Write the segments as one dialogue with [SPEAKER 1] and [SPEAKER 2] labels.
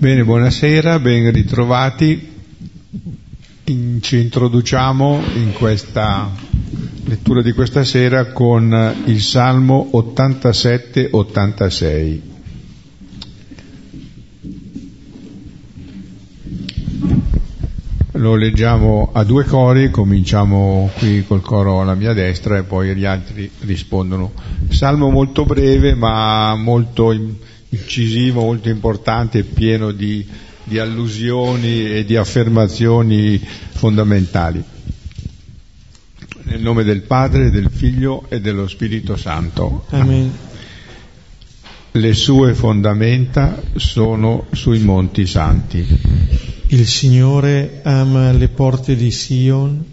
[SPEAKER 1] Bene, buonasera, ben ritrovati. Ci introduciamo in questa lettura di questa sera con il Salmo 87-86. Lo leggiamo a due cori, cominciamo qui col coro alla mia destra e poi gli altri rispondono. Salmo molto breve ma molto incisivo, molto importante, pieno di, di allusioni e di affermazioni fondamentali. Nel nome del Padre, del Figlio e dello Spirito Santo.
[SPEAKER 2] Amen.
[SPEAKER 1] Le sue fondamenta sono sui monti santi.
[SPEAKER 2] Il Signore ama le porte di Sion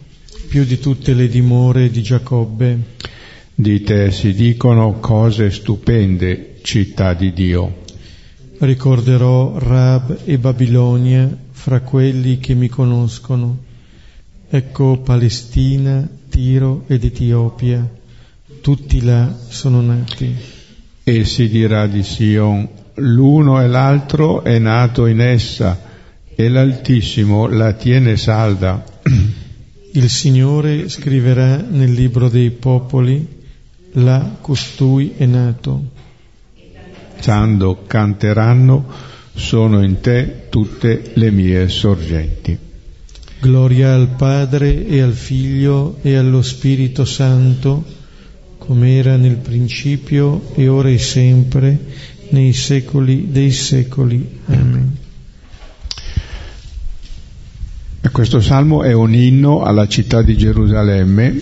[SPEAKER 2] più di tutte le dimore di Giacobbe.
[SPEAKER 1] Di te si dicono cose stupende, città di Dio.
[SPEAKER 2] Ricorderò Rab e Babilonia fra quelli che mi conoscono. Ecco Palestina, Tiro ed Etiopia, tutti là sono nati.
[SPEAKER 1] E si dirà di Sion, l'uno e l'altro è nato in essa, e l'Altissimo la tiene salda.
[SPEAKER 2] Il Signore scriverà nel libro dei popoli, là costui è nato.
[SPEAKER 1] Sando canteranno, sono in te tutte le mie sorgenti.
[SPEAKER 2] Gloria al Padre e al Figlio e allo Spirito Santo, come era nel principio e ora e sempre, nei secoli dei secoli. Amen.
[SPEAKER 1] Questo salmo è un inno alla città di Gerusalemme,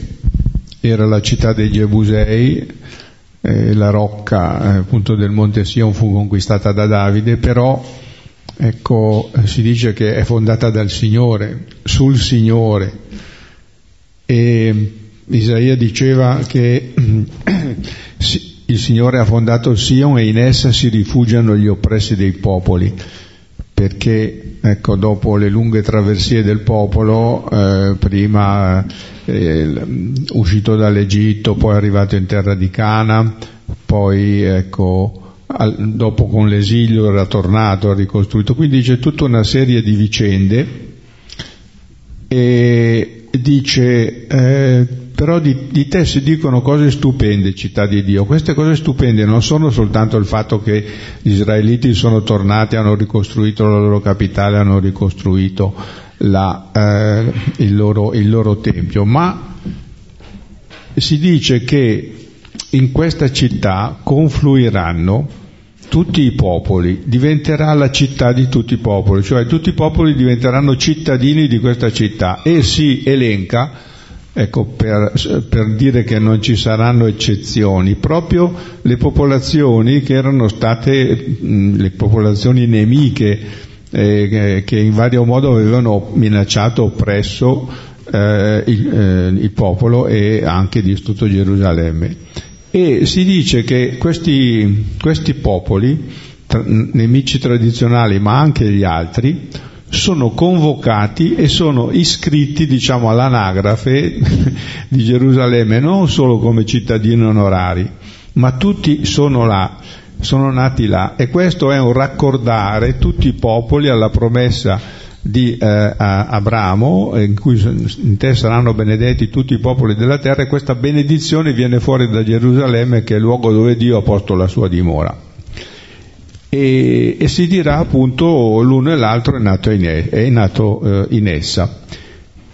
[SPEAKER 1] era la città dei Gebusei, eh, la rocca eh, appunto del Monte Sion fu conquistata da Davide, però ecco, si dice che è fondata dal Signore, sul Signore. E Isaia diceva che il Signore ha fondato Sion e in essa si rifugiano gli oppressi dei popoli perché ecco, dopo le lunghe traversie del popolo, eh, prima eh, uscito dall'Egitto, poi arrivato in terra di Cana, poi ecco, al, dopo con l'esilio era tornato, ha ricostruito, quindi c'è tutta una serie di vicende e dice eh, però di, di, te si dicono cose stupende, città di Dio. Queste cose stupende non sono soltanto il fatto che gli israeliti sono tornati, hanno ricostruito la loro capitale, hanno ricostruito la, eh, il, loro, il loro tempio, ma si dice che in questa città confluiranno tutti i popoli, diventerà la città di tutti i popoli, cioè tutti i popoli diventeranno cittadini di questa città e si elenca Ecco, per, per, dire che non ci saranno eccezioni, proprio le popolazioni che erano state, mh, le popolazioni nemiche, eh, che in vario modo avevano minacciato, oppresso eh, il, eh, il, popolo e anche distrutto Gerusalemme. E si dice che questi, questi popoli, tra, nemici tradizionali ma anche gli altri, sono convocati e sono iscritti, diciamo, all'anagrafe di Gerusalemme, non solo come cittadini onorari, ma tutti sono là, sono nati là. E questo è un raccordare tutti i popoli alla promessa di eh, Abramo, in cui in te saranno benedetti tutti i popoli della terra, e questa benedizione viene fuori da Gerusalemme, che è il luogo dove Dio ha posto la sua dimora e, e si dirà appunto l'uno e l'altro è nato in, è nato, eh, in essa.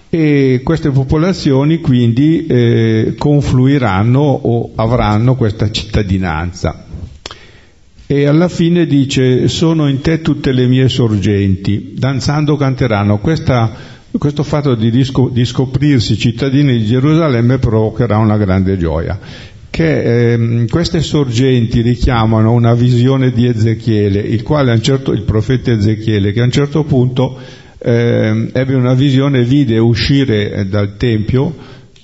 [SPEAKER 1] E queste popolazioni quindi eh, confluiranno o avranno questa cittadinanza. E alla fine dice, sono in te tutte le mie sorgenti, danzando canteranno. Questa, questo fatto di, di scoprirsi cittadini di Gerusalemme provocherà una grande gioia che ehm, queste sorgenti richiamano una visione di Ezechiele, il quale certo, il profeta Ezechiele, che a un certo punto eh, ebbe una visione, vide uscire eh, dal Tempio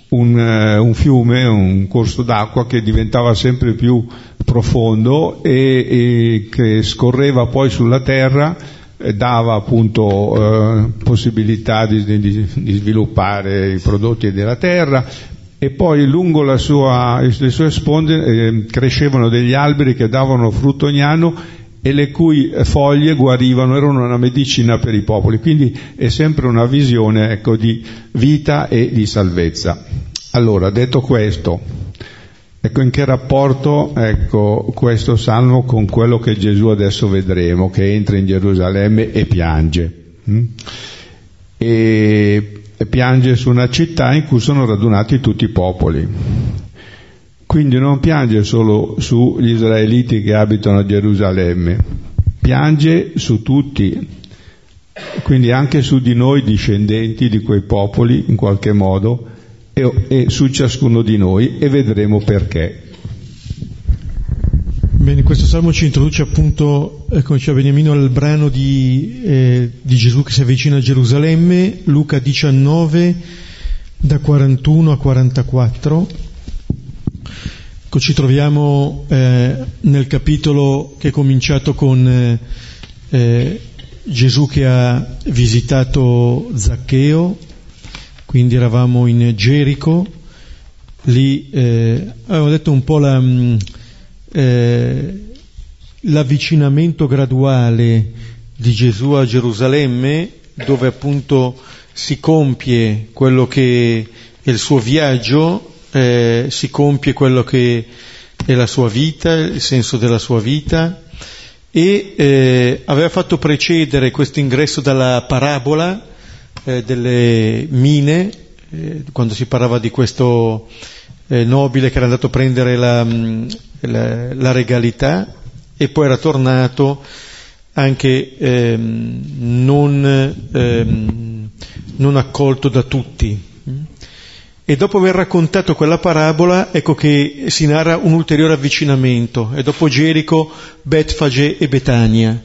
[SPEAKER 1] un, uh, un, fiume, un corso d'acqua che diventava sempre più profondo e, e che scorreva poi sulla terra dava appunto eh, possibilità di, di, di, sviluppare i prodotti della terra, e poi lungo sua, le sue sponde eh, crescevano degli alberi che davano frutto ogni anno e le cui foglie guarivano, erano una medicina per i popoli. Quindi è sempre una visione ecco, di vita e di salvezza. Allora, detto questo, ecco in che rapporto ecco, questo salmo con quello che Gesù adesso vedremo, che entra in Gerusalemme e piange. Hm? E, piange su una città in cui sono radunati tutti i popoli. Quindi non piange solo sugli israeliti che abitano a Gerusalemme, piange su tutti, quindi anche su di noi discendenti di quei popoli in qualche modo e, e su ciascuno di noi e vedremo perché.
[SPEAKER 2] Bene, questo salmo ci introduce appunto, eh, come diceva Beniamino, al brano di, eh, di Gesù che si avvicina a Gerusalemme, Luca 19, da 41 a 44 Ecco, ci troviamo eh, nel capitolo che è cominciato con eh, eh, Gesù che ha visitato Zaccheo, quindi eravamo in Gerico, lì avevamo detto un po' la, mm, eh, l'avvicinamento graduale di Gesù a Gerusalemme, dove appunto si compie quello che è il suo viaggio eh, si compie quello che è la sua vita, il senso della sua vita e eh, aveva fatto precedere questo ingresso dalla parabola eh, delle mine, eh, quando si parlava di questo eh, nobile che era andato a prendere la, mm, la, la regalità e poi era tornato anche ehm, non, ehm, non accolto da tutti. E dopo aver raccontato quella parabola, ecco che si narra un ulteriore avvicinamento. E dopo Gerico, Betfage e Betania.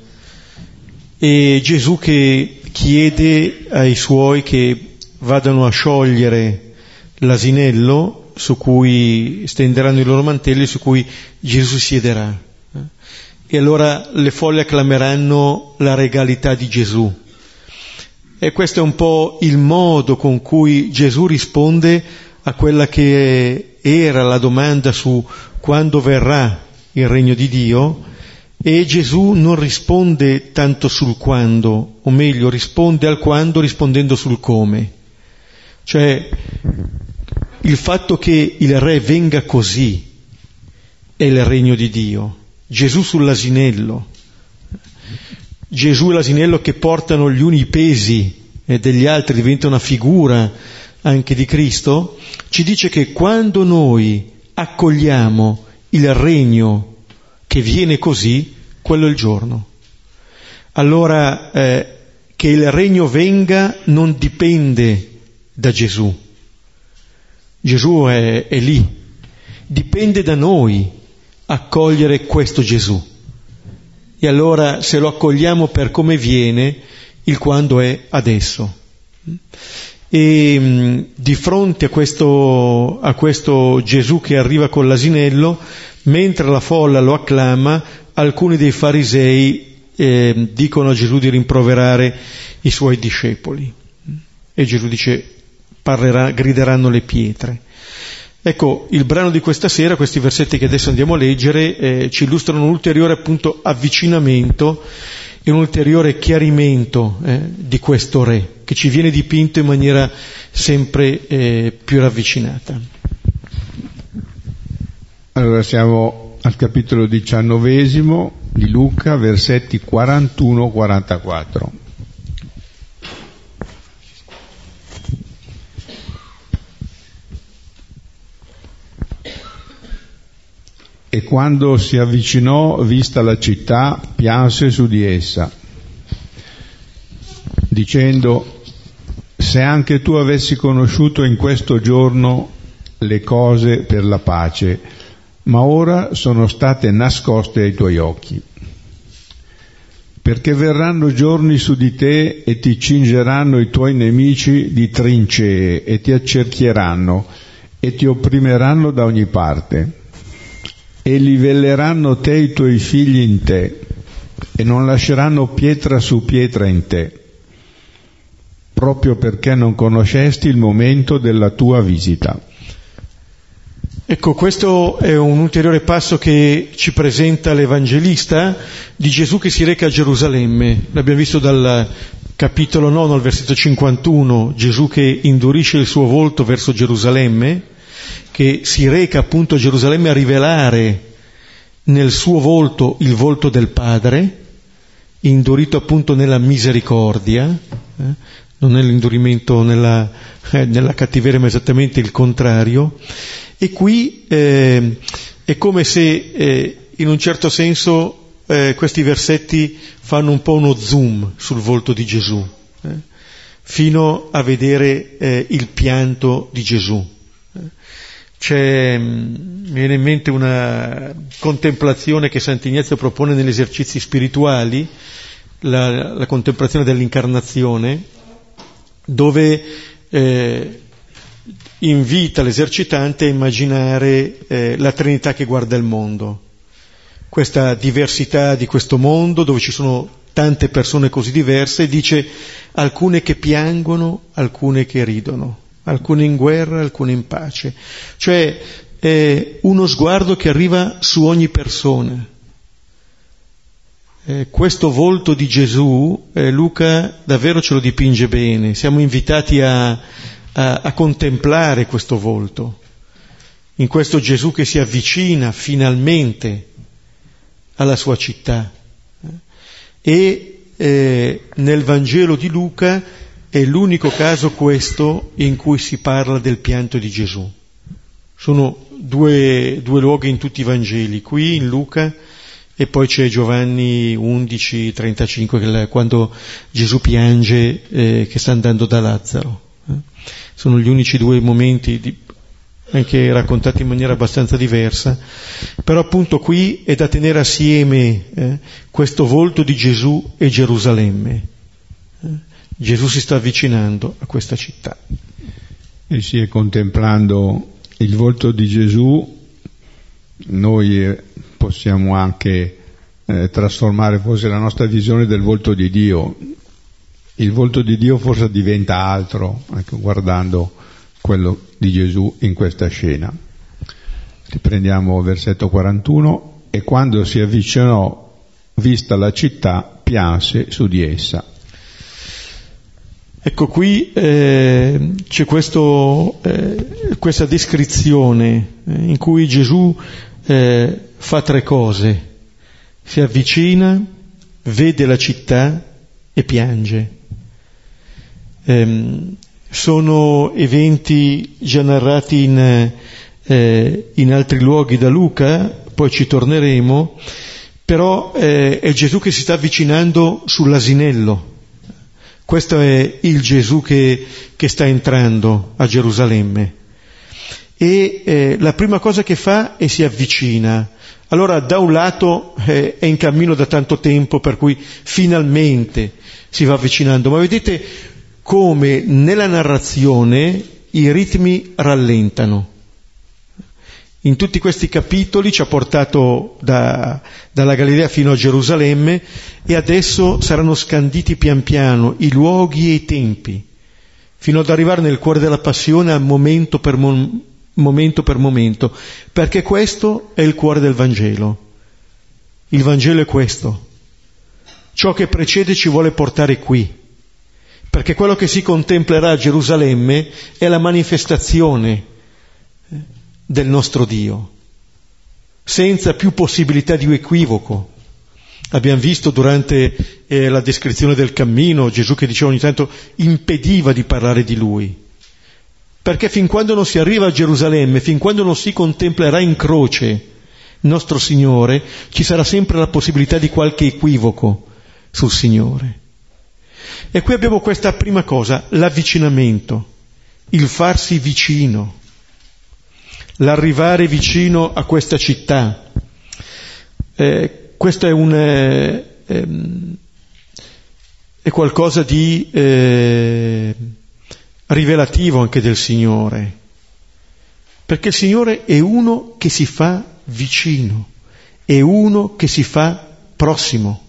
[SPEAKER 2] E Gesù che chiede ai suoi che vadano a sciogliere l'asinello su cui stenderanno i loro mantelli, su cui Gesù siederà. E allora le folle acclameranno la regalità di Gesù e questo è un po' il modo con cui Gesù risponde a quella che era la domanda su quando verrà il regno di Dio e Gesù non risponde tanto sul quando, o meglio risponde al quando rispondendo sul come. Cioè il fatto che il re venga così è il regno di Dio. Gesù sull'asinello, Gesù e l'asinello che portano gli uni i pesi e degli altri diventa una figura anche di Cristo, ci dice che quando noi accogliamo il regno che viene così, quello è il giorno. Allora eh, che il regno venga non dipende da Gesù. Gesù è, è lì, dipende da noi accogliere questo Gesù. E allora se lo accogliamo per come viene, il quando è adesso. E mm, di fronte a questo, a questo Gesù che arriva con l'asinello, mentre la folla lo acclama, alcuni dei farisei eh, dicono a Gesù di rimproverare i suoi discepoli. E Gesù dice, parlerà, grideranno le pietre. Ecco, il brano di questa sera, questi versetti che adesso andiamo a leggere, eh, ci illustrano un ulteriore appunto avvicinamento e un ulteriore chiarimento eh, di questo re, che ci viene dipinto in maniera sempre eh, più ravvicinata.
[SPEAKER 1] Allora siamo al capitolo diciannovesimo di Luca, versetti 41-44. E quando si avvicinò, vista la città, pianse su di essa, dicendo, se anche tu avessi conosciuto in questo giorno le cose per la pace, ma ora sono state nascoste ai tuoi occhi. Perché verranno giorni su di te e ti cingeranno i tuoi nemici di trincee e ti accerchieranno e ti opprimeranno da ogni parte e livelleranno te e i tuoi figli in te, e non lasceranno pietra su pietra in te, proprio perché non conoscesti il momento della tua visita.
[SPEAKER 2] Ecco, questo è un ulteriore passo che ci presenta l'Evangelista di Gesù che si reca a Gerusalemme. L'abbiamo visto dal capitolo 9 al versetto 51, Gesù che indurisce il suo volto verso Gerusalemme, che si reca appunto a Gerusalemme a rivelare nel suo volto il volto del Padre, indurito appunto nella misericordia, eh? non nell'indurimento, nella, eh, nella cattiveria, ma esattamente il contrario. E qui eh, è come se eh, in un certo senso eh, questi versetti fanno un po' uno zoom sul volto di Gesù, eh, fino a vedere il pianto di Gesù. C'è, mm, mi viene in mente una contemplazione che Sant'Ignazio propone negli esercizi spirituali, la, la contemplazione dell'incarnazione, dove eh, invita l'esercitante a immaginare eh, la Trinità che guarda il mondo, questa diversità di questo mondo dove ci sono tante persone così diverse, dice alcune che piangono, alcune che ridono alcune in guerra, alcune in pace. Cioè è uno sguardo che arriva su ogni persona. Eh, questo volto di Gesù, eh, Luca davvero ce lo dipinge bene, siamo invitati a, a, a contemplare questo volto, in questo Gesù che si avvicina finalmente alla sua città. E eh, nel Vangelo di Luca è l'unico caso questo in cui si parla del pianto di Gesù. Sono due, due luoghi in tutti i Vangeli, qui in Luca e poi c'è Giovanni 11, 35, quando Gesù piange eh, che sta andando da Lazzaro. Eh. Sono gli unici due momenti, di, anche raccontati in maniera abbastanza diversa, però appunto qui è da tenere assieme eh, questo volto di Gesù e Gerusalemme. Gesù si sta avvicinando a questa città.
[SPEAKER 1] E si è contemplando il volto di Gesù, noi eh, possiamo anche eh, trasformare forse la nostra visione del volto di Dio. Il volto di Dio forse diventa altro, ecco, guardando quello di Gesù in questa scena. Riprendiamo versetto 41. E quando si avvicinò, vista la città, pianse su di essa
[SPEAKER 2] Ecco qui eh, c'è questo, eh, questa descrizione eh, in cui Gesù eh, fa tre cose. Si avvicina, vede la città e piange. Ehm, sono eventi già narrati in, eh, in, altri luoghi da Luca, poi ci torneremo, però eh, è Gesù che si sta avvicinando sull'asinello questo è il Gesù che, che sta entrando a Gerusalemme. E eh, la prima cosa che fa è si avvicina. Allora da un lato eh, è in cammino da tanto tempo per cui finalmente si va avvicinando, ma vedete come nella narrazione i ritmi rallentano in tutti questi capitoli ci ha portato da, dalla Galilea fino a Gerusalemme e adesso saranno scanditi pian piano i luoghi e i tempi, fino ad arrivare nel cuore della passione momento per, mo- momento per momento, perché questo è il cuore del Vangelo. Il Vangelo è questo. Ciò che precede ci vuole portare qui, perché quello che si contemplerà a Gerusalemme è la manifestazione del nostro Dio, senza più possibilità di equivoco. Abbiamo visto durante eh, la descrizione del cammino Gesù che diceva ogni tanto impediva di parlare di lui. Perché fin quando non si arriva a Gerusalemme, fin quando non si contemplerà in croce nostro Signore, ci sarà sempre la possibilità di qualche equivoco sul Signore. E qui abbiamo questa prima cosa, l'avvicinamento, il farsi vicino l'arrivare vicino a questa città. Eh, questo è, un, eh, ehm, è qualcosa di eh, rivelativo anche del Signore, perché il Signore è uno che si fa vicino, è uno che si fa prossimo,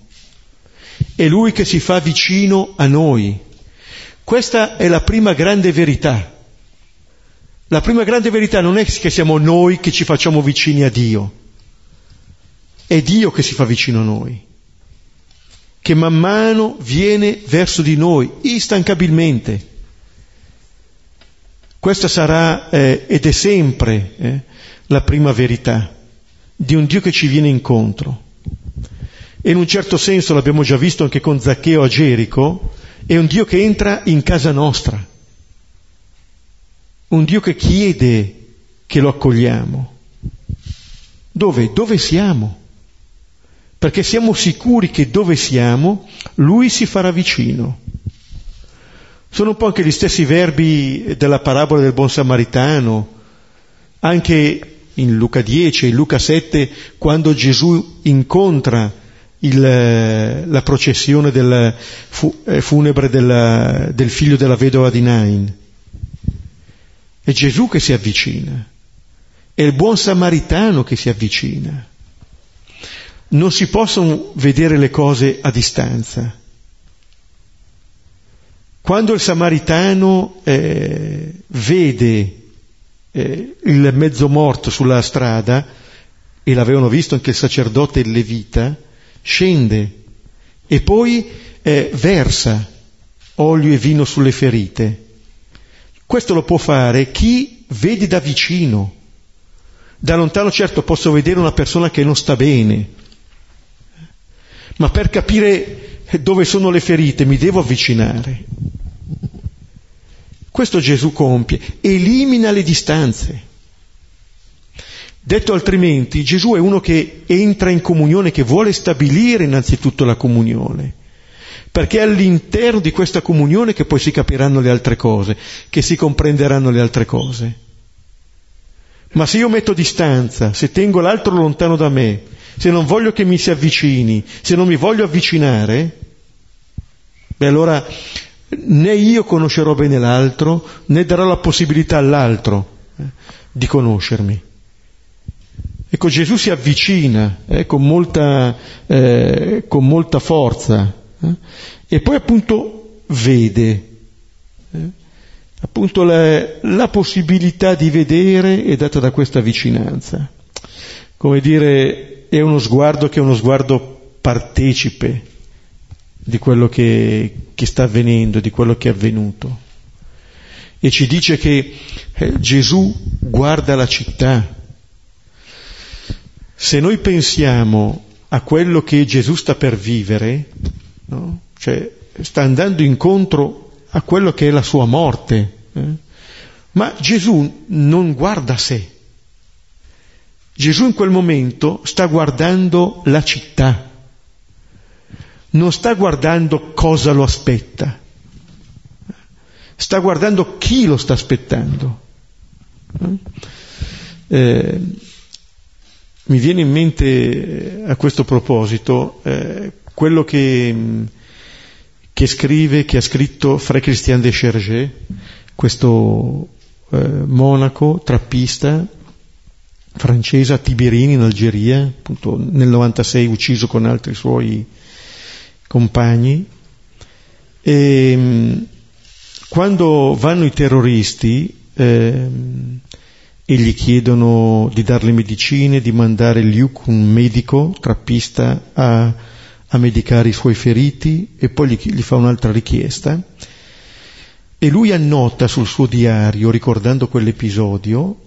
[SPEAKER 2] è Lui che si fa vicino a noi. Questa è la prima grande verità La prima grande verità non è che siamo noi che ci facciamo vicini a Dio, è Dio che si fa vicino a noi, che man mano viene verso di noi, instancabilmente. Questa sarà eh, ed è sempre eh, la prima verità di un Dio che ci viene incontro. E in un certo senso l'abbiamo già visto anche con Zaccheo a Gerico, è un Dio che entra in casa nostra, un Dio che chiede che lo accogliamo. Dove? Dove siamo? Perché siamo sicuri che dove siamo, Lui si farà vicino. Sono un po' anche gli stessi verbi della parabola del buon samaritano, anche in Luca 10 e in Luca 7, quando Gesù incontra il, la processione del, fu, eh, funebre del, del figlio della vedova di Nain. È Gesù che si avvicina, è il buon samaritano che si avvicina. Non si possono vedere le cose a distanza. Quando il samaritano eh, vede eh, il mezzo morto sulla strada, e l'avevano visto anche il sacerdote e levita, scende e poi eh, versa olio e vino sulle ferite. Questo lo può fare chi vede da vicino. Da lontano certo posso vedere una persona che non sta bene, ma per capire dove sono le ferite mi devo avvicinare. Questo Gesù compie, elimina le distanze. Detto altrimenti, Gesù è uno che entra in comunione, che vuole stabilire innanzitutto la comunione, perché è all'interno di questa comunione che poi si capiranno le altre cose, che si comprenderanno le altre cose. Ma se io metto distanza, se tengo l'altro lontano da me, se non voglio che mi si avvicini, se non mi voglio avvicinare, beh allora né io conoscerò bene l'altro, né darò la possibilità all'altro eh, di conoscermi. Ecco, Gesù si avvicina eh, con, molta, eh, con, molta, forza eh, e poi appunto vede. Eh. appunto la, la, possibilità di vedere è data da questa vicinanza. Come dire, è uno sguardo che è uno sguardo partecipe di quello che, che sta avvenendo, di quello che è avvenuto. E ci dice che eh, Gesù guarda la città, se noi pensiamo a quello che Gesù sta per vivere, no? cioè sta andando incontro a quello che è la sua morte, eh? ma Gesù non guarda sé. Gesù in quel momento sta guardando la città, non sta guardando cosa lo aspetta, sta guardando chi lo sta aspettando. Eh, mi viene in mente eh, a questo proposito eh, quello che, mm, che, scrive, che ha scritto Frère Christian de Chergé, questo eh, monaco, trappista, francese a Tiberini in Algeria, appunto nel 96 ucciso con altri suoi compagni. E, mm, quando vanno i terroristi, eh, e gli chiedono di darle medicine, di mandare Luke, un medico trappista, a, a medicare i suoi feriti e poi gli, gli fa un'altra richiesta. E lui annota sul suo diario, ricordando quell'episodio,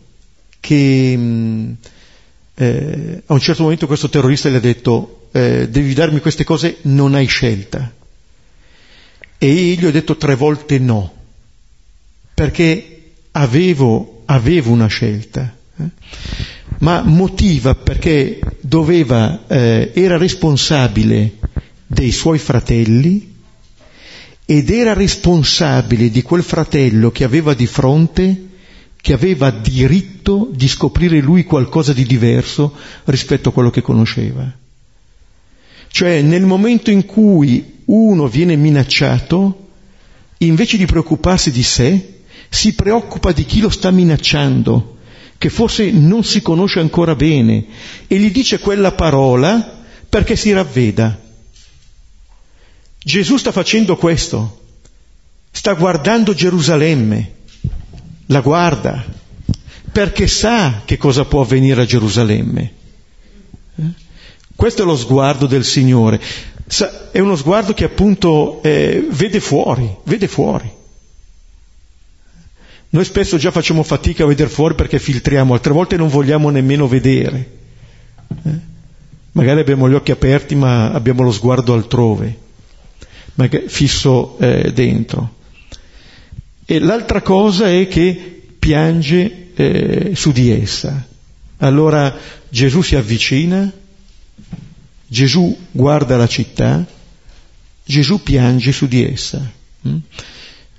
[SPEAKER 2] che mm, eh, a un certo momento questo terrorista gli ha detto eh, devi darmi queste cose, non hai scelta. E io gli ho detto tre volte no, perché avevo aveva una scelta, eh? Ma motiva perché doveva, eh, era responsabile dei suoi fratelli ed era responsabile di quel fratello che aveva di fronte, che aveva diritto di scoprire lui qualcosa di diverso rispetto a quello che conosceva. Cioè nel momento in cui uno viene minacciato, invece di preoccuparsi di sé, si preoccupa di chi lo sta minacciando, che forse non si conosce ancora bene, e gli dice quella parola perché si ravveda. Gesù sta facendo questo, sta guardando Gerusalemme, la guarda, perché sa che cosa può avvenire a Gerusalemme. Eh? Questo è lo sguardo del Signore. È uno sguardo che appunto eh, vede fuori, vede fuori. Noi spesso già facciamo fatica a vedere fuori perché filtriamo, altre volte non vogliamo nemmeno vedere. Eh? Magari abbiamo gli occhi aperti ma abbiamo lo sguardo altrove, fisso eh, dentro. E l'altra cosa è che piange eh, su di essa. Allora Gesù si avvicina, Gesù guarda la città, Gesù piange su di essa. Mm?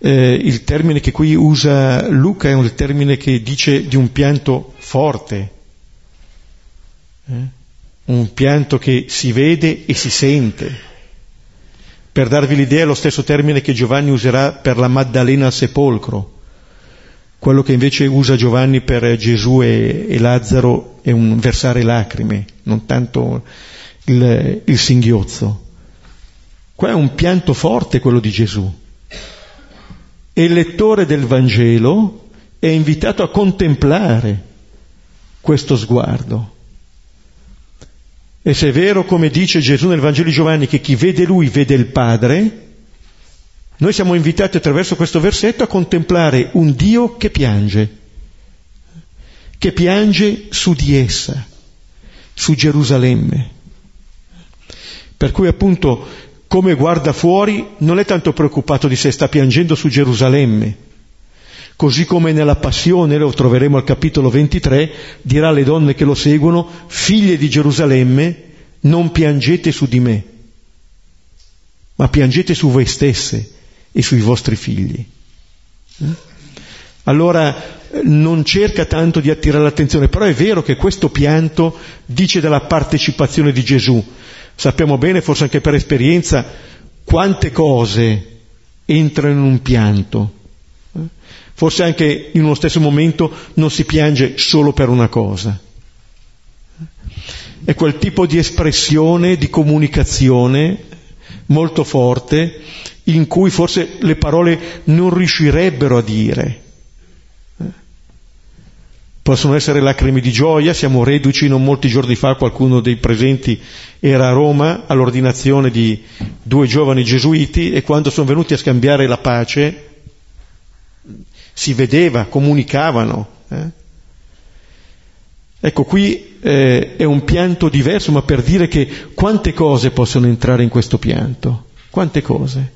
[SPEAKER 2] Eh, il termine che qui usa Luca è un termine che dice di un pianto forte, eh? un pianto che si vede e si sente. Per darvi l'idea è lo stesso termine che Giovanni userà per la Maddalena al sepolcro. Quello che invece usa Giovanni per Gesù e, e Lazzaro è un versare lacrime, non tanto il, il singhiozzo. Qua è un pianto forte quello di Gesù. E il lettore del Vangelo è invitato a contemplare questo sguardo. E se è vero, come dice Gesù nel Vangelo di Giovanni, che chi vede lui vede il Padre, noi siamo invitati attraverso questo versetto a contemplare un Dio che piange, che piange su di essa, su Gerusalemme. Per cui appunto come guarda fuori non è tanto preoccupato di se sta piangendo su Gerusalemme, così come nella passione, lo troveremo al capitolo 23, dirà alle donne che lo seguono, figlie di Gerusalemme, non piangete su di me, ma piangete su voi stesse e sui vostri figli. Eh? Allora non cerca tanto di attirare l'attenzione, però è vero che questo pianto dice della partecipazione di Gesù, Sappiamo bene, forse anche per esperienza, quante cose entrano in un pianto. Forse anche in uno stesso momento non si piange solo per una cosa. È quel tipo di espressione, di comunicazione molto forte in cui forse le parole non riuscirebbero a dire Possono essere lacrime di gioia, siamo reduci, non molti giorni fa qualcuno dei presenti era a Roma all'ordinazione di due giovani gesuiti e quando sono venuti a scambiare la pace si vedeva, comunicavano. Eh? Ecco, qui eh, è un pianto diverso, ma per dire che quante cose possono entrare in questo pianto? Quante cose?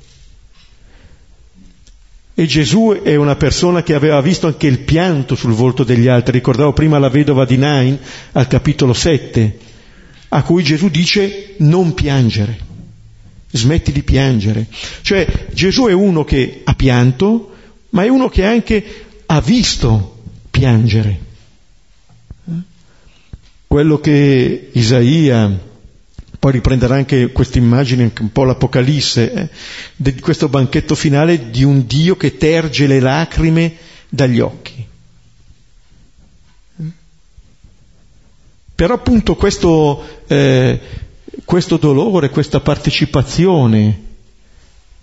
[SPEAKER 2] E Gesù è una persona che aveva visto anche il pianto sul volto degli altri. Ricordavo prima la vedova di Nain al capitolo 7, a cui Gesù dice non piangere, smetti di piangere. Cioè Gesù è uno che ha pianto, ma è uno che anche ha visto piangere. Quello che Isaia poi riprenderà anche questa immagine, un po' l'Apocalisse, eh, di questo banchetto finale di un Dio che terge le lacrime dagli occhi. Però appunto questo, eh, questo dolore, questa partecipazione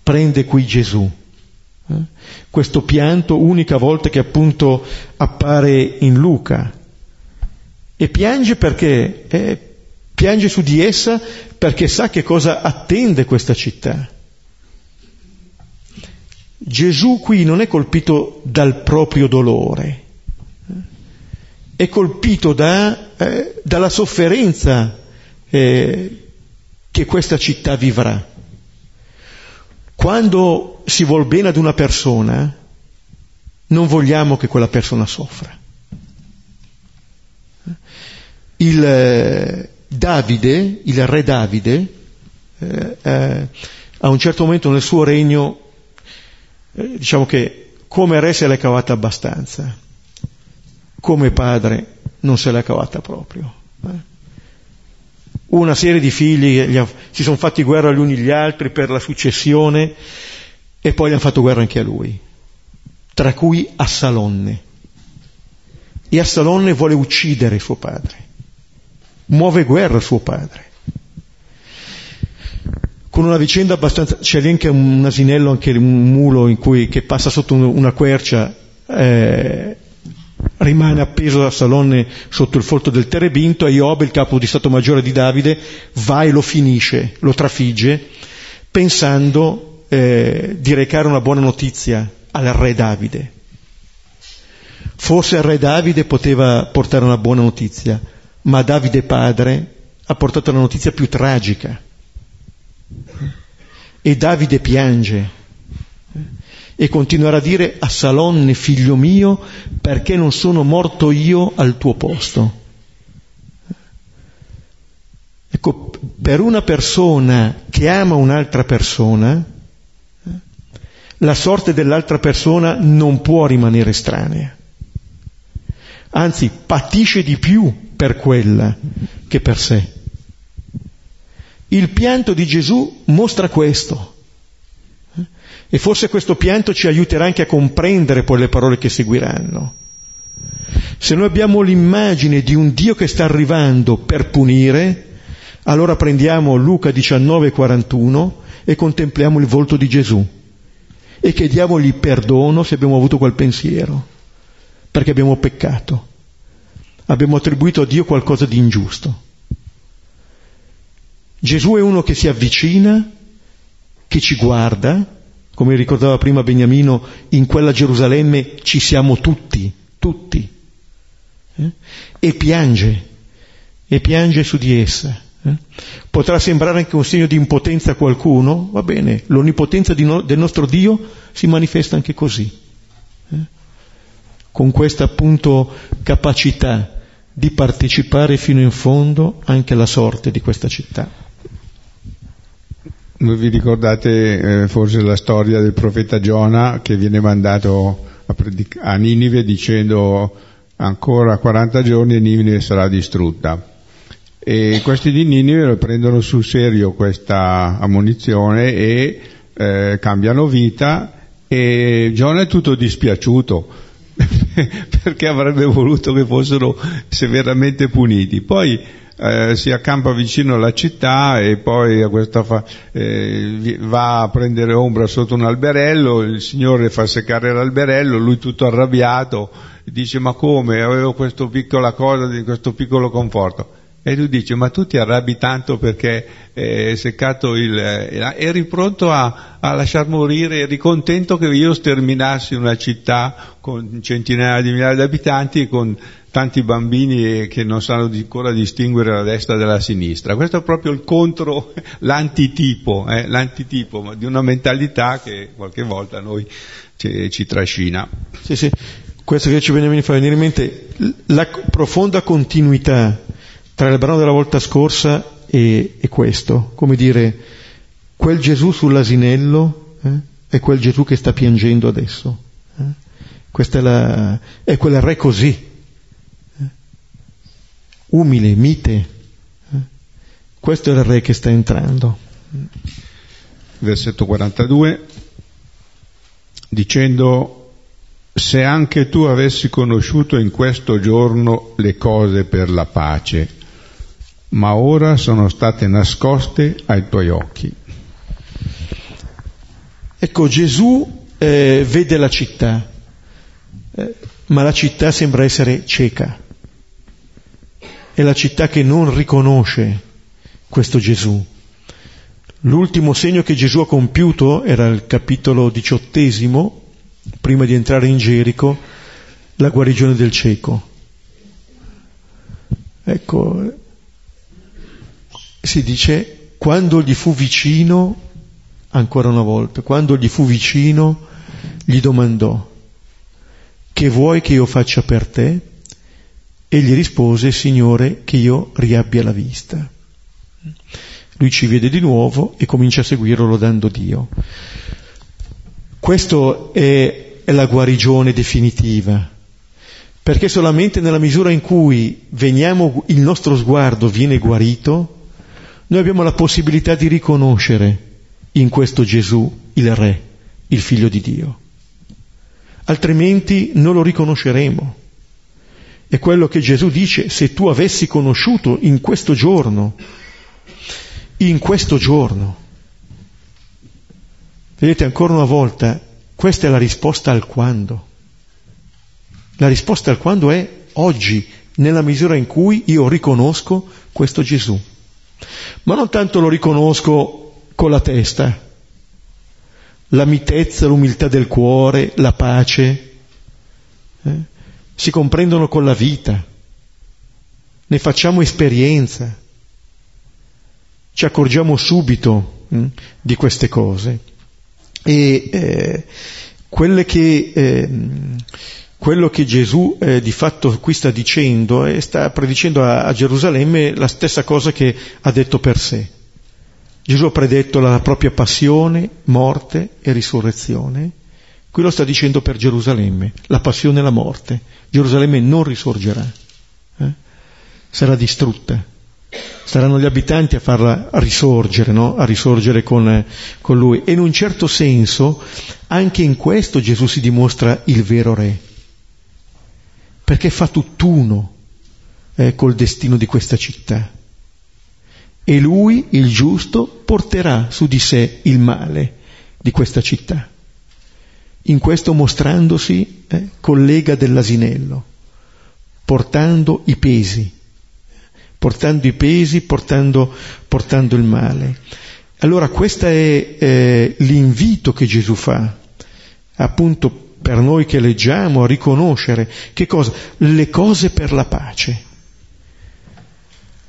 [SPEAKER 2] prende qui Gesù. Eh? Questo pianto, unica volta che appunto appare in Luca. E piange perché? Eh, piange su di essa perché sa che cosa attende questa città. Gesù qui non è colpito dal proprio dolore, è colpito da, eh, dalla sofferenza eh, che questa città vivrà. Quando si vuol bene ad una persona, non vogliamo che quella persona soffra. Il, eh, Davide, il re Davide, eh, eh, a un certo momento nel suo regno, eh, diciamo che come re se l'è cavata abbastanza, come padre non se l'è cavata proprio. Eh. Una serie di figli ha, si sono fatti guerra gli uni gli altri per la successione e poi gli hanno fatto guerra anche a lui, tra cui Assalonne. E Assalonne vuole uccidere suo padre muove guerra suo padre. Con una vicenda abbastanza, c'è lì anche un asinello, anche un mulo cui, che passa sotto una quercia, eh, rimane appeso da Salonne sotto il folto del terebinto e Iob, il capo di Stato Maggiore di Davide, va e lo finisce, lo trafigge, pensando eh, di recare una buona notizia al re Davide. Forse il re Davide poteva portare una buona notizia, ma Davide padre ha portato la notizia più tragica. E Davide piange e continuerà a dire a Salonne, figlio mio, perché non sono morto io al tuo posto. Ecco, per una persona che ama un'altra persona, la sorte dell'altra persona non può rimanere estranea. Anzi, patisce di più per quella che per sé. Il pianto di Gesù mostra questo. E forse questo pianto ci aiuterà anche a comprendere poi le parole che seguiranno. Se noi abbiamo l'immagine di un Dio che sta arrivando per punire, allora prendiamo Luca 19:41 e contempliamo il volto di Gesù e chiediamogli perdono se abbiamo avuto quel pensiero, perché abbiamo peccato, abbiamo attribuito a Dio qualcosa di ingiusto. Gesù è uno che si avvicina, che ci guarda, come ricordava prima Beniamino, in quella Gerusalemme ci siamo tutti, tutti. Eh? E piange, e piange su di essa. Eh? Potrà sembrare anche un segno di impotenza a qualcuno, va bene, l'onnipotenza no, del nostro Dio si manifesta anche così, eh? con questa appunto capacità di partecipare fino in fondo anche alla sorte di questa città.
[SPEAKER 1] Voi vi ricordate eh, forse la storia del profeta Giona che viene mandato a, predic- a Ninive dicendo ancora 40 giorni e Ninive sarà distrutta. E questi di Ninive prendono sul serio questa ammonizione e eh, cambiano vita e Giona è tutto dispiaciuto perché avrebbe voluto che fossero severamente puniti. Poi eh, si accampa vicino alla città e poi fa, eh, va a prendere ombra sotto un alberello, il Signore fa seccare l'alberello, lui tutto arrabbiato, dice ma come, avevo questa piccola cosa, questo piccolo conforto. E lui dice, ma tu ti arrabbi tanto perché è seccato il... Eh, eri pronto a, a lasciar morire, eri contento che io sterminassi una città con centinaia di migliaia di abitanti e con tanti bambini che non sanno ancora distinguere la destra dalla sinistra. Questo è proprio il contro, l'antitipo, eh, l'antitipo di una mentalità che qualche volta noi ci, ci trascina.
[SPEAKER 2] Sì, sì. Questo che ci viene a fare venire in mente, la profonda continuità tra il brano della volta scorsa e, e questo, come dire, quel Gesù sull'asinello eh, è quel Gesù che sta piangendo adesso. Eh? Questa è, la, è quel re così, eh? umile, mite. Eh? Questo è il re che sta entrando.
[SPEAKER 1] Versetto 42, dicendo, se anche tu avessi conosciuto in questo giorno le cose per la pace, ma ora sono state nascoste ai tuoi occhi.
[SPEAKER 2] Ecco, Gesù eh, vede la città, eh, ma la città sembra essere cieca. È la città che non riconosce questo Gesù. L'ultimo segno che Gesù ha compiuto era il capitolo diciottesimo, prima di entrare in Gerico, la guarigione del cieco. Ecco, si dice quando gli fu vicino, ancora una volta, quando gli fu vicino, gli domandò, che vuoi che io faccia per te? E gli rispose, Signore, che io riabbia la vista. Lui ci vede di nuovo e comincia a seguirlo lodando Dio. Questo è, è la guarigione definitiva, perché solamente nella misura in cui veniamo, il nostro sguardo viene guarito, noi abbiamo la possibilità di riconoscere in questo Gesù il Re, il Figlio di Dio. Altrimenti non lo riconosceremo. È quello che Gesù dice, se tu avessi conosciuto in questo giorno, in questo giorno. Vedete ancora una volta, questa è la risposta al quando. La risposta al quando è oggi, nella misura in cui io riconosco questo Gesù. Ma non tanto lo riconosco con la testa, la mitezza, l'umiltà del cuore, la pace, eh, si comprendono con la vita, ne facciamo esperienza, ci accorgiamo subito hm, di queste cose. E eh, che, eh, quello che Gesù eh, di fatto qui sta dicendo, e sta predicendo a, a Gerusalemme la stessa cosa che ha detto per sé. Gesù ha predetto la propria passione, morte e risurrezione. Qui lo sta dicendo per Gerusalemme, la passione e la morte. Gerusalemme non risorgerà, eh? sarà distrutta. Saranno gli abitanti a farla risorgere, no? a risorgere con, eh, con lui. E in un certo senso, anche in questo Gesù si dimostra il vero re, perché fa tutt'uno eh, col destino di questa città e lui, il giusto, porterà su di sé il male di questa città. In questo mostrandosi eh, collega dell'asinello, portando i pesi, portando i pesi, portando, portando il male. Allora questo è eh, l'invito che Gesù fa, appunto per noi che leggiamo, a riconoscere che cosa? Le cose per la pace.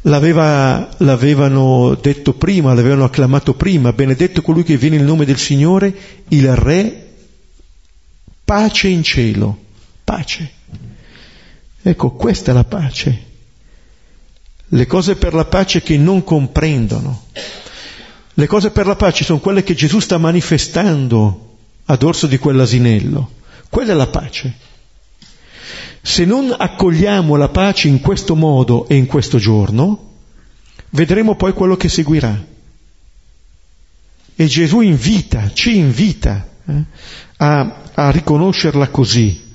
[SPEAKER 2] L'aveva, l'avevano detto prima, l'avevano acclamato prima, benedetto colui che viene in nome del Signore, il Re, pace in cielo, pace. Ecco, questa è la pace. Le cose per la pace che non comprendono. Le cose per la pace sono quelle che Gesù sta manifestando ad orso di quell'asinello. Quella è la pace. Se non accogliamo la pace in questo modo e in questo giorno, vedremo poi quello che seguirà. E Gesù invita, ci invita eh, a, a riconoscerla così,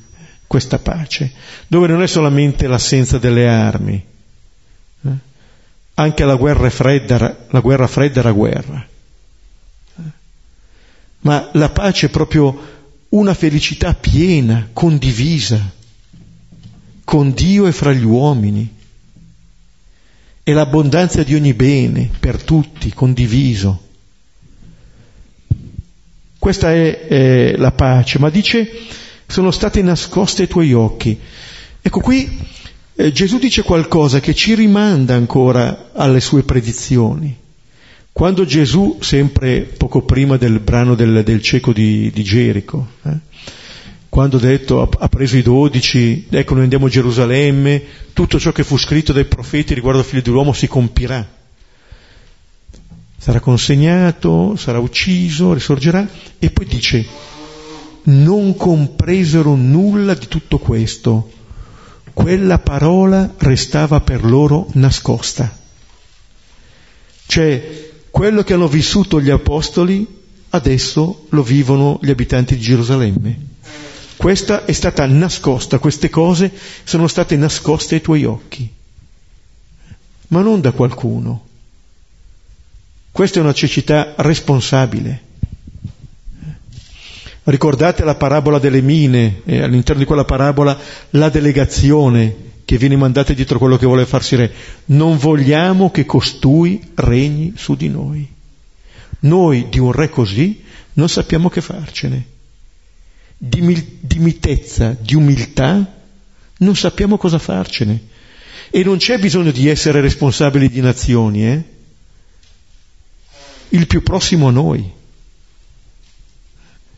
[SPEAKER 2] questa pace, dove non è solamente l'assenza delle armi, eh, anche la guerra fredda, la guerra fredda era guerra, ma la pace è proprio una felicità piena, condivisa, con Dio e fra gli uomini. E l'abbondanza di ogni bene per tutti, condiviso. Questa è eh, la pace, ma dice sono state nascoste ai tuoi occhi. Ecco qui eh, Gesù dice qualcosa che ci rimanda ancora alle sue predizioni. Quando Gesù, sempre poco prima del brano del, del cieco di, di Gerico, eh, quando ha detto, ha preso i dodici, ecco noi andiamo a Gerusalemme, tutto ciò che fu scritto dai profeti riguardo al figlio dell'uomo si compirà. Sarà consegnato, sarà ucciso, risorgerà e poi dice, non compresero nulla di tutto questo, quella parola restava per loro nascosta. Cioè, quello che hanno vissuto gli apostoli, adesso lo vivono gli abitanti di Gerusalemme. Questa è stata nascosta, queste cose sono state nascoste ai tuoi occhi, ma non da qualcuno. Questa è una cecità responsabile. Ricordate la parabola delle mine, e all'interno di quella parabola la delegazione che viene mandata dietro quello che vuole farsi re. Non vogliamo che costui regni su di noi. Noi di un re così non sappiamo che farcene di, di mitezza, di umiltà, non sappiamo cosa farcene. E non c'è bisogno di essere responsabili di nazioni, eh? Il più prossimo a noi.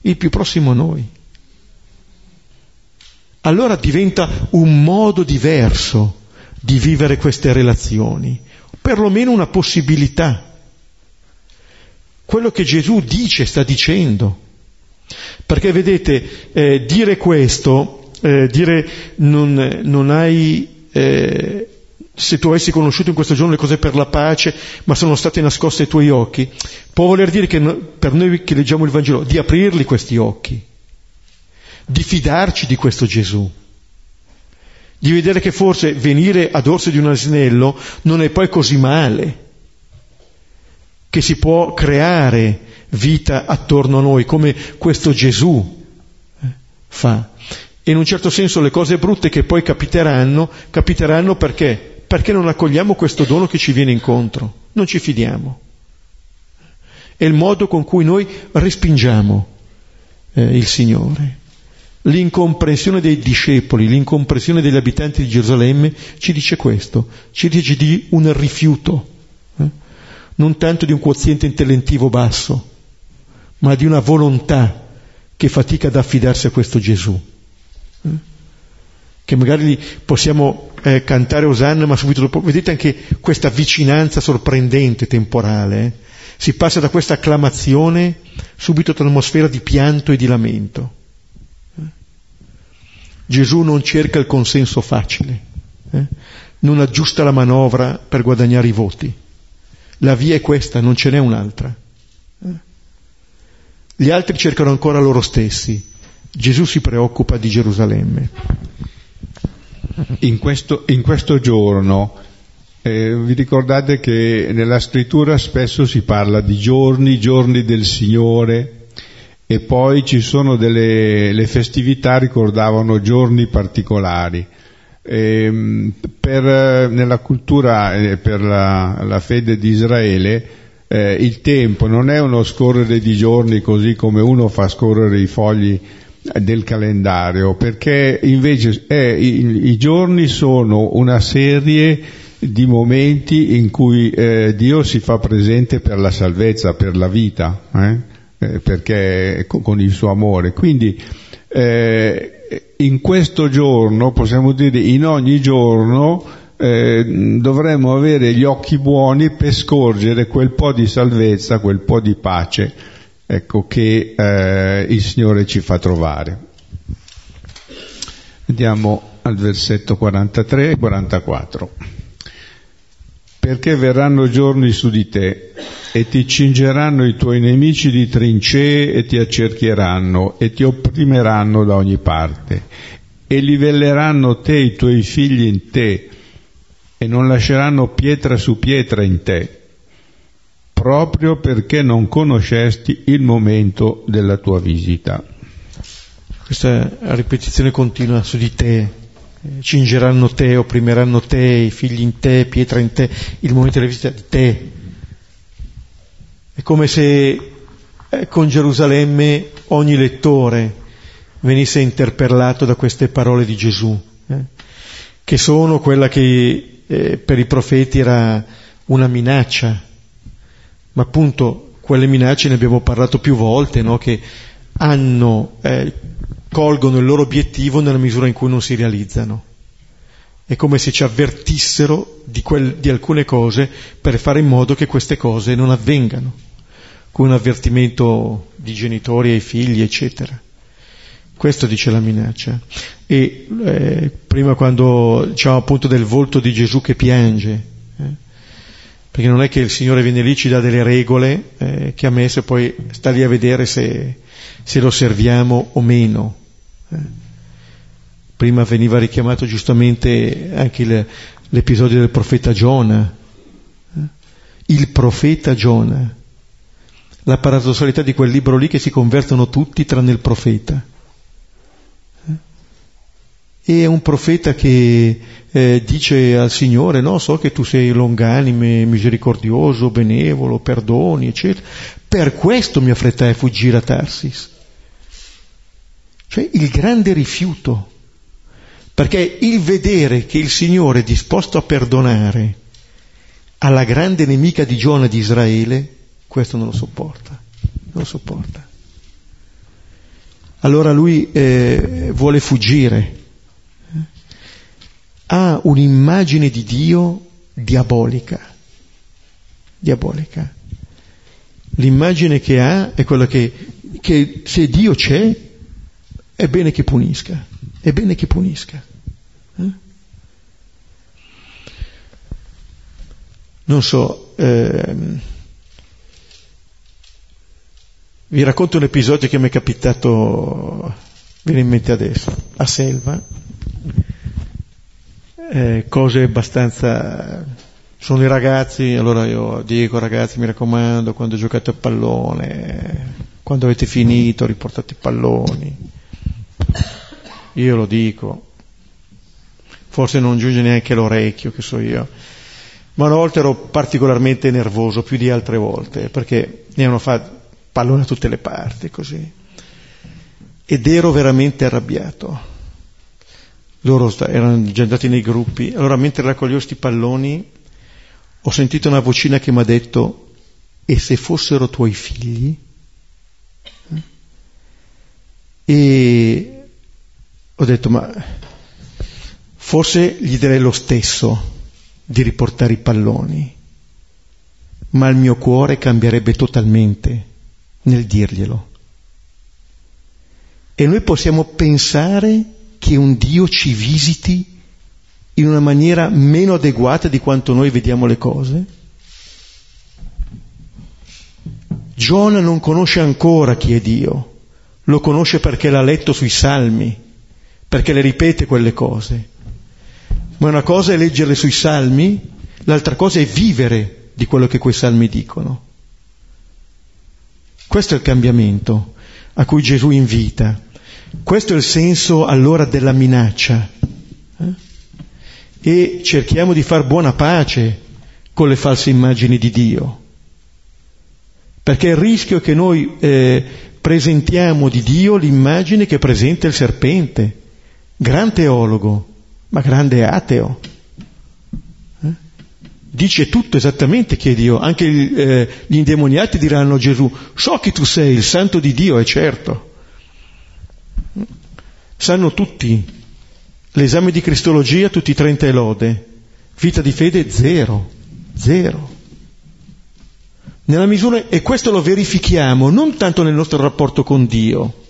[SPEAKER 2] Il più prossimo a noi. Allora diventa un modo diverso di vivere queste relazioni, perlomeno una possibilità. Quello che Gesù dice, sta dicendo. Perché vedete, eh, dire questo, eh, dire non, non hai, eh, se tu avessi conosciuto in questo giorno le cose per la pace, ma sono state nascoste ai tuoi occhi, può voler dire che per noi che leggiamo il Vangelo, di aprirli questi occhi, di fidarci di questo Gesù, di vedere che forse venire ad orso di un asinello non è poi così male, che si può creare vita attorno a noi, come questo Gesù eh, fa. E in un certo senso le cose brutte che poi capiteranno, capiteranno perché? Perché non accogliamo questo dono che ci viene incontro, non ci fidiamo. È il modo con cui noi respingiamo eh, il Signore. L'incomprensione dei discepoli, l'incomprensione degli abitanti di Gerusalemme ci dice questo, ci dice di un rifiuto, eh? non tanto di un quoziente intellettivo basso, ma di una volontà che fatica ad affidarsi a questo Gesù. Eh? Che magari possiamo eh, cantare Osanna, ma subito dopo, vedete anche questa vicinanza sorprendente temporale. Eh? Si passa da questa acclamazione subito ad un'atmosfera di pianto e di lamento. Gesù non cerca il consenso facile, eh? non aggiusta la manovra per guadagnare i voti. La via è questa, non ce n'è un'altra. Eh? Gli altri cercano ancora loro stessi. Gesù si preoccupa di Gerusalemme.
[SPEAKER 1] In questo, in questo giorno eh, vi ricordate che nella scrittura spesso si parla di giorni, giorni del Signore e poi ci sono delle le festività ricordavano giorni particolari. Eh, per, nella cultura e eh, per la, la fede di Israele eh, il tempo non è uno scorrere di giorni così come uno fa scorrere i fogli del calendario, perché invece è, i, i, giorni sono una serie di momenti in cui eh, Dio si fa presente per la salvezza, per la vita, eh? Perché con, il suo amore. Quindi eh, in questo giorno, possiamo dire in ogni giorno, eh, dovremmo avere gli occhi buoni per scorgere quel po' di salvezza, quel po' di pace, ecco, che eh, il Signore ci fa trovare. Andiamo al versetto 43 e 44. Perché verranno giorni su di te e ti cingeranno i tuoi nemici di trincee e ti accerchieranno e ti opprimeranno da ogni parte e livelleranno te e i tuoi figli in te e non lasceranno pietra su pietra in te, proprio perché non conoscesti il momento della tua visita.
[SPEAKER 2] Questa ripetizione continua su di te, cingeranno te, opprimeranno te, i figli in te, pietra in te, il momento della visita di te. È come se eh, con Gerusalemme ogni lettore venisse interpellato da queste parole di Gesù, eh, che sono quella che eh, per i profeti era una minaccia, ma appunto quelle minacce ne abbiamo parlato più volte, no? che hanno, eh, colgono il loro obiettivo nella misura in cui non si realizzano. È come se ci avvertissero di, quel, di alcune cose per fare in modo che queste cose non avvengano, con un avvertimento di genitori ai figli, eccetera. Questo dice la minaccia. E eh, prima quando diciamo appunto del volto di Gesù che piange, eh, perché non è che il Signore viene lì, ci dà delle regole eh, che ha messo e poi sta lì a vedere se, se lo serviamo o meno. Eh. Prima veniva richiamato giustamente anche l'episodio del profeta Giona, eh. il profeta Giona, la paradossalità di quel libro lì che si convertono tutti tranne il profeta e è un profeta che eh, dice al Signore, no, so che tu sei longanime, misericordioso, benevolo, perdoni, eccetera. Per questo mi affrettai a fuggire a Tarsis. Cioè il grande rifiuto. Perché il vedere che il Signore è disposto a perdonare alla grande nemica di Giona di Israele, questo non lo sopporta. Non lo sopporta. Allora lui eh, vuole fuggire ha un'immagine di Dio diabolica. Diabolica. L'immagine che ha è quella che, che se Dio c'è, è bene che punisca, è bene che punisca. Eh? Non so, ehm, vi racconto un episodio che mi è capitato, viene in mente adesso, a Selva eh, cose abbastanza... Sono i ragazzi, allora io dico ragazzi mi raccomando, quando giocate a pallone, quando avete finito riportate i palloni. Io lo dico, forse non giunge neanche l'orecchio, che so io. Ma una volta ero particolarmente nervoso, più di altre volte, perché ne hanno fatto pallone da tutte le parti, così. Ed ero veramente arrabbiato. Loro erano già andati nei gruppi. Allora, mentre raccoglievo questi palloni, ho sentito una vocina che mi ha detto, e se fossero tuoi figli? E ho detto, ma forse gli direi lo stesso di riportare i palloni, ma il mio cuore cambierebbe totalmente nel dirglielo. E noi possiamo pensare che un Dio ci visiti in una maniera meno adeguata di quanto noi vediamo le cose? Giona non conosce ancora chi è Dio, lo conosce perché l'ha letto sui salmi, perché le ripete quelle cose. Ma una cosa è leggerle sui salmi, l'altra cosa è vivere di quello che quei salmi dicono. Questo è il cambiamento a cui Gesù invita. Questo è il senso allora della minaccia. Eh? E cerchiamo di far buona pace con le false immagini di Dio. Perché il rischio è che noi eh, presentiamo di Dio l'immagine che presenta il serpente, gran teologo, ma grande ateo. Eh? Dice tutto esattamente chi è Dio. Anche eh, gli indemoniati diranno a Gesù, so che tu sei il santo di Dio, è certo. Sanno tutti. L'esame di Cristologia, tutti i 30 e lode. Vita di fede, zero. Zero. Nella misura, e questo lo verifichiamo non tanto nel nostro rapporto con Dio,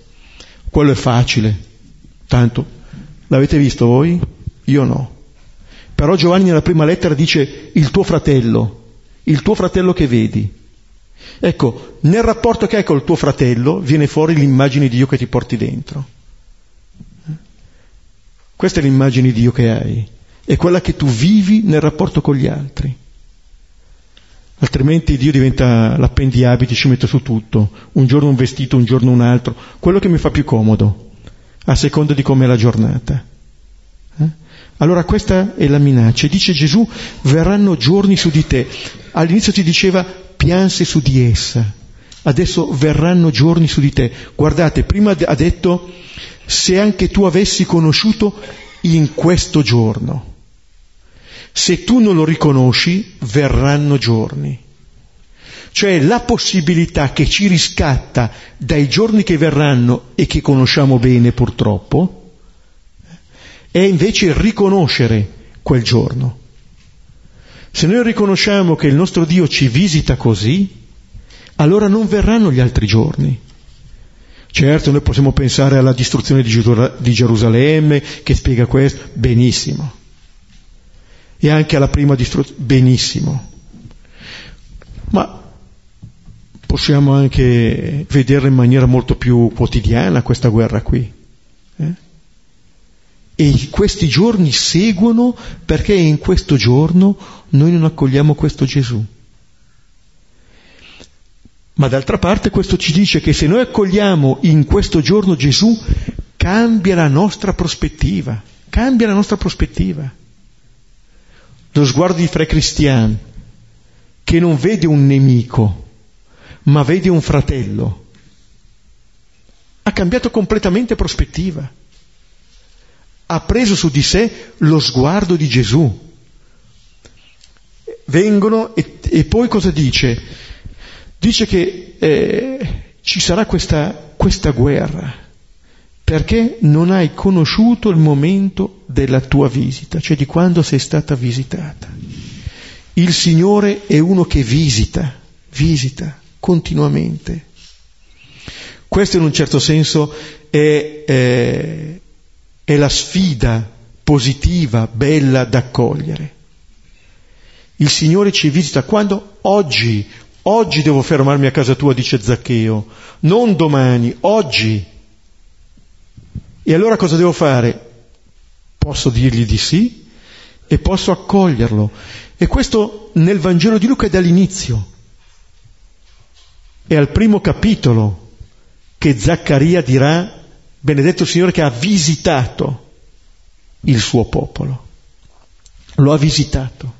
[SPEAKER 2] quello è facile, tanto, l'avete visto voi? Io no. Però Giovanni nella prima lettera dice il tuo fratello, il tuo fratello che vedi. Ecco, nel rapporto che hai col tuo fratello viene fuori l'immagine di Dio che ti porti dentro. Questa è l'immagine di Dio che hai, è quella che tu vivi nel rapporto con gli altri. Altrimenti Dio diventa l'appendiabiti, ci mette su tutto, un giorno un vestito, un giorno un altro, quello che mi fa più comodo, a seconda di com'è la giornata. Eh? Allora questa è la minaccia. Dice Gesù, verranno giorni su di te. All'inizio ti diceva, pianse su di essa. Adesso verranno giorni su di te. Guardate, prima ha detto, se anche tu avessi conosciuto in questo giorno. Se tu non lo riconosci, verranno giorni. Cioè la possibilità che ci riscatta dai giorni che verranno e che conosciamo bene purtroppo, è invece riconoscere quel giorno. Se noi riconosciamo che il nostro Dio ci visita così, allora non verranno gli altri giorni. Certo, noi possiamo pensare alla distruzione di Gerusalemme, che spiega questo, benissimo e anche alla prima distruzione. Benissimo. Ma possiamo anche vederla in maniera molto più quotidiana questa guerra qui. Eh? E questi giorni seguono perché in questo giorno noi non accogliamo questo Gesù. Ma d'altra parte questo ci dice che se noi accogliamo in questo giorno Gesù, cambia la nostra prospettiva, cambia la nostra prospettiva lo sguardo di Fre Cristian, che non vede un nemico, ma vede un fratello, ha cambiato completamente prospettiva. Ha preso su di sé lo sguardo di Gesù. Vengono e, e poi cosa dice? Dice che eh, ci sarà questa, questa guerra perché non hai conosciuto il momento della tua visita, cioè di quando sei stata visitata. Il Signore è uno che visita, visita continuamente. Questo in un certo senso è, è, è la sfida positiva, bella da accogliere. Il Signore ci visita quando? Oggi, oggi devo fermarmi a casa tua, dice Zaccheo, non domani, oggi. E allora cosa devo fare? Posso dirgli di sì e posso accoglierlo. E questo nel Vangelo di Luca è dall'inizio. È al primo capitolo che Zaccaria dirà benedetto Signore che ha visitato il suo popolo, lo ha visitato.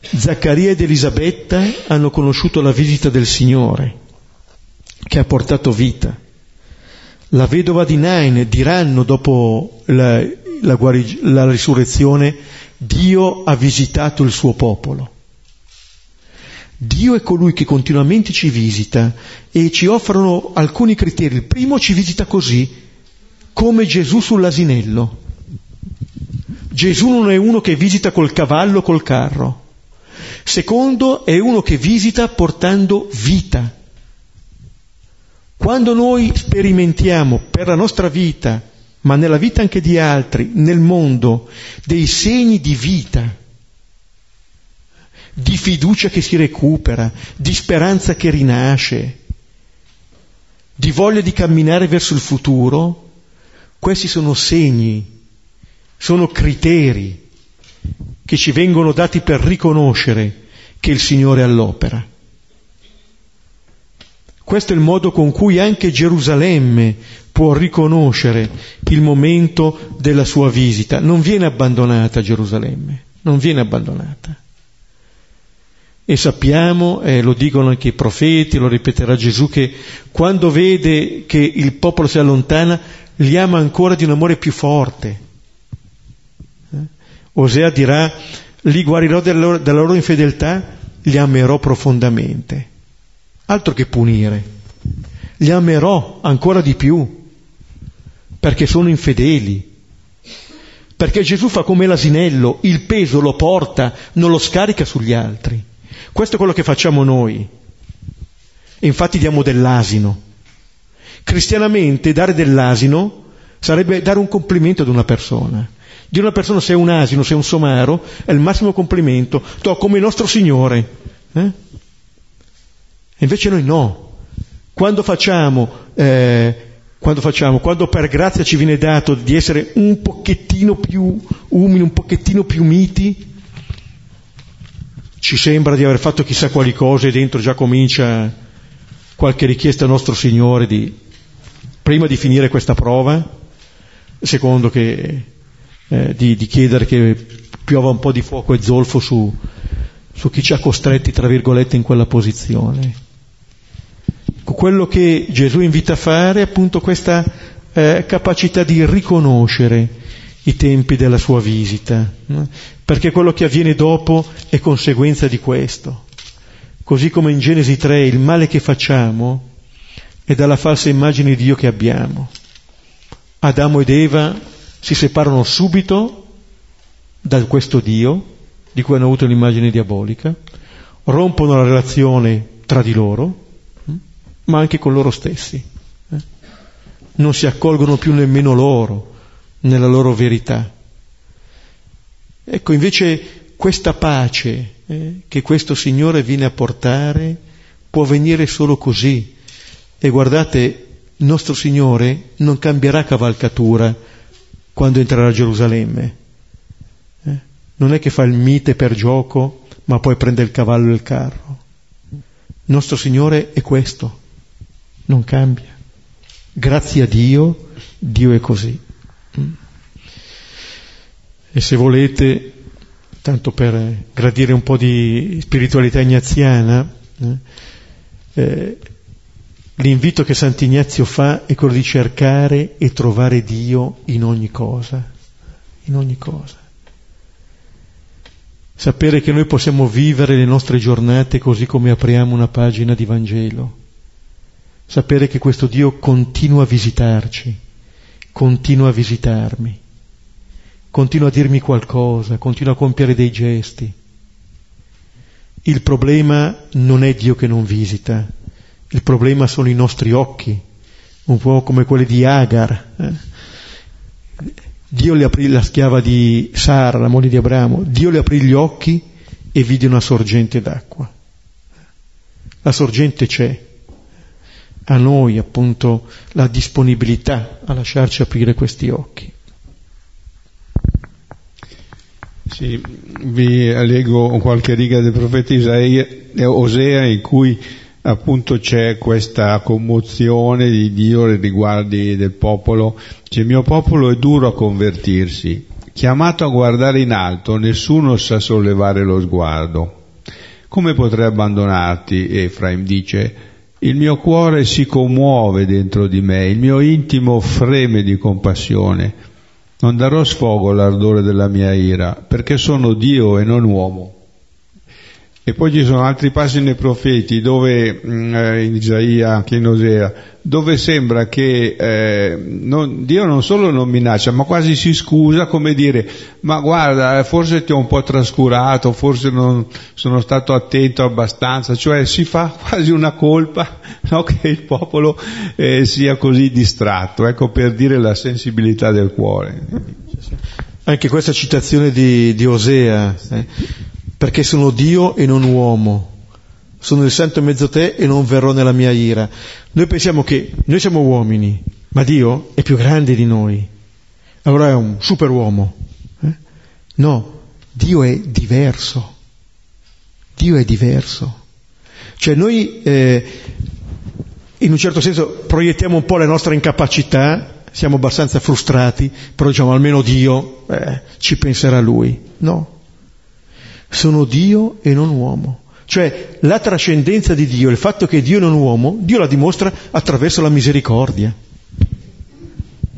[SPEAKER 2] Zaccaria ed Elisabetta hanno conosciuto la visita del Signore che ha portato vita. La vedova di Nain diranno dopo la, la, guarig- la risurrezione, Dio ha visitato il suo popolo. Dio è colui che continuamente ci visita e ci offrono alcuni criteri. Il primo ci visita così, come Gesù sull'asinello. Gesù non è uno che visita col cavallo, col carro. Secondo, è uno che visita portando vita. Quando noi sperimentiamo per la nostra vita, ma nella vita anche di altri, nel mondo, dei segni di vita, di fiducia che si recupera, di speranza che rinasce, di voglia di camminare verso il futuro, questi sono segni, sono criteri che ci vengono dati per riconoscere che il Signore è all'opera. Questo è il modo con cui anche Gerusalemme può riconoscere il momento della sua visita. Non viene abbandonata Gerusalemme, non viene abbandonata. E sappiamo, eh, lo dicono anche i profeti, lo ripeterà Gesù, che quando vede che il popolo si allontana, li ama ancora di un amore più forte. Eh? Osea dirà, li guarirò della loro, della loro infedeltà, li amerò profondamente. Altro che punire. Li amerò ancora di più, perché sono infedeli. Perché Gesù fa come l'asinello, il peso lo porta, non lo scarica sugli altri. Questo è quello che facciamo noi. Infatti diamo dell'asino. Cristianamente dare dell'asino sarebbe dare un complimento ad una persona. A una persona sei un asino, sei un somaro, è il massimo complimento. To, come il nostro Signore. Eh? E invece noi no. Quando facciamo, eh, quando facciamo, quando per grazia ci viene dato di essere un pochettino più umili, un pochettino più miti, ci sembra di aver fatto chissà quali cose e dentro già comincia qualche richiesta al nostro Signore di, prima di finire questa prova, secondo che, eh, di, di, chiedere che piova un po' di fuoco e zolfo su, su chi ci ha costretti, tra virgolette, in quella posizione. Quello che Gesù invita a fare è appunto questa eh, capacità di riconoscere i tempi della sua visita? Perché quello che avviene dopo è conseguenza di questo. Così come in Genesi 3 il male che facciamo è dalla falsa immagine di Dio che abbiamo. Adamo ed Eva si separano subito da questo Dio, di cui hanno avuto l'immagine diabolica, rompono la relazione tra di loro, hm, ma anche con loro stessi. Eh. Non si accolgono più nemmeno loro nella loro verità. Ecco, invece questa pace eh, che questo Signore viene a portare può venire solo così. E guardate, il nostro Signore non cambierà cavalcatura quando entrerà a Gerusalemme. Eh? Non è che fa il mite per gioco, ma poi prende il cavallo e il carro. Il nostro Signore è questo, non cambia. Grazie a Dio, Dio è così. E se volete, tanto per gradire un po' di spiritualità ignaziana, eh, eh, l'invito che Sant'Ignazio fa è quello di cercare e trovare Dio in ogni cosa, in ogni cosa. Sapere che noi possiamo vivere le nostre giornate così come apriamo una pagina di Vangelo. Sapere che questo Dio continua a visitarci continua a visitarmi, continua a dirmi qualcosa, continua a compiere dei gesti. Il problema non è Dio che non visita, il problema sono i nostri occhi, un po' come quelli di Agar. Eh? Dio le aprì la schiava di Sara, la moglie di Abramo, Dio le aprì gli occhi e vide una sorgente d'acqua. La sorgente c'è, a noi appunto la disponibilità a lasciarci aprire questi occhi.
[SPEAKER 1] Sì, vi leggo qualche riga del profeta Isaia, Osea in cui appunto c'è questa commozione di Dio nei riguardi del popolo, cioè il mio popolo è duro a convertirsi, chiamato a guardare in alto, nessuno sa sollevare lo sguardo. Come potrei abbandonarti? Efraim dice, il mio cuore si commuove dentro di me, il mio intimo freme di compassione. Non darò sfogo all'ardore della mia ira, perché sono Dio e non uomo. E poi ci sono altri passi nei profeti dove, mm, eh, in Isaia, anche in Osea, dove sembra che eh, non, Dio non solo non minaccia, ma quasi si scusa come dire, ma guarda, forse ti ho un po' trascurato, forse non sono stato attento abbastanza, cioè si fa quasi una colpa no, che il popolo eh, sia così distratto, ecco per dire la sensibilità del cuore.
[SPEAKER 2] Anche questa citazione di, di Osea, eh, perché sono Dio e non uomo. Sono il santo in mezzo a te e non verrò nella mia ira. Noi pensiamo che noi siamo uomini, ma Dio è più grande di noi. Allora è un superuomo. Eh? No, Dio è diverso. Dio è diverso. Cioè noi eh, in un certo senso proiettiamo un po' le nostre incapacità, siamo abbastanza frustrati, però diciamo almeno Dio eh, ci penserà Lui. No, sono Dio e non uomo. Cioè la trascendenza di Dio, il fatto che Dio non uomo, Dio la dimostra attraverso la misericordia.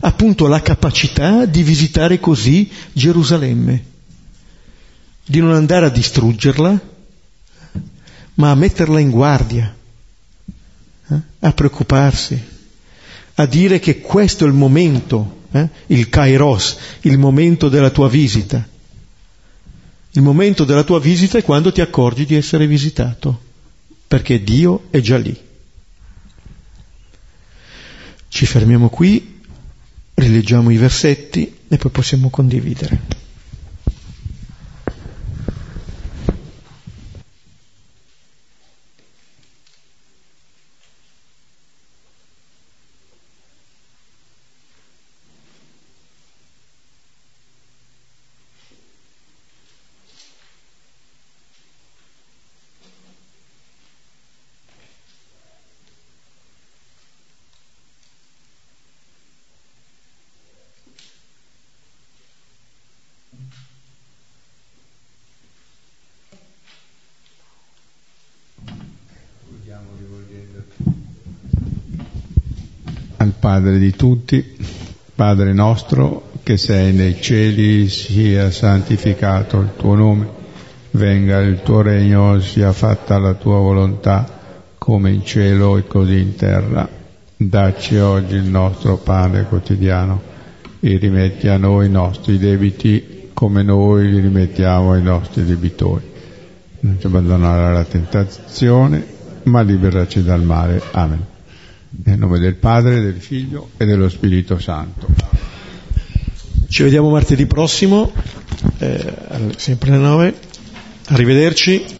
[SPEAKER 2] Appunto la capacità di visitare così Gerusalemme, di non andare a distruggerla, ma a metterla in guardia, eh? a preoccuparsi, a dire che questo è il momento, eh? il kairos, il momento della tua visita il momento della tua visita è quando ti accorgi di essere visitato, perché Dio è già lì. Ci fermiamo qui, rileggiamo i versetti e poi possiamo condividere.
[SPEAKER 1] Padre di tutti, Padre nostro che sei nei cieli, sia santificato il tuo nome, venga il tuo regno, sia fatta la tua volontà, come in cielo e così in terra. Dacci oggi il nostro pane quotidiano e rimetti a noi i nostri debiti come noi li rimettiamo ai nostri debitori. Non ci abbandonare alla tentazione, ma liberaci dal male. Amen. Nel nome del Padre, del Figlio e dello Spirito Santo.
[SPEAKER 2] Ci vediamo martedì prossimo, eh, sempre alle 9. Arrivederci.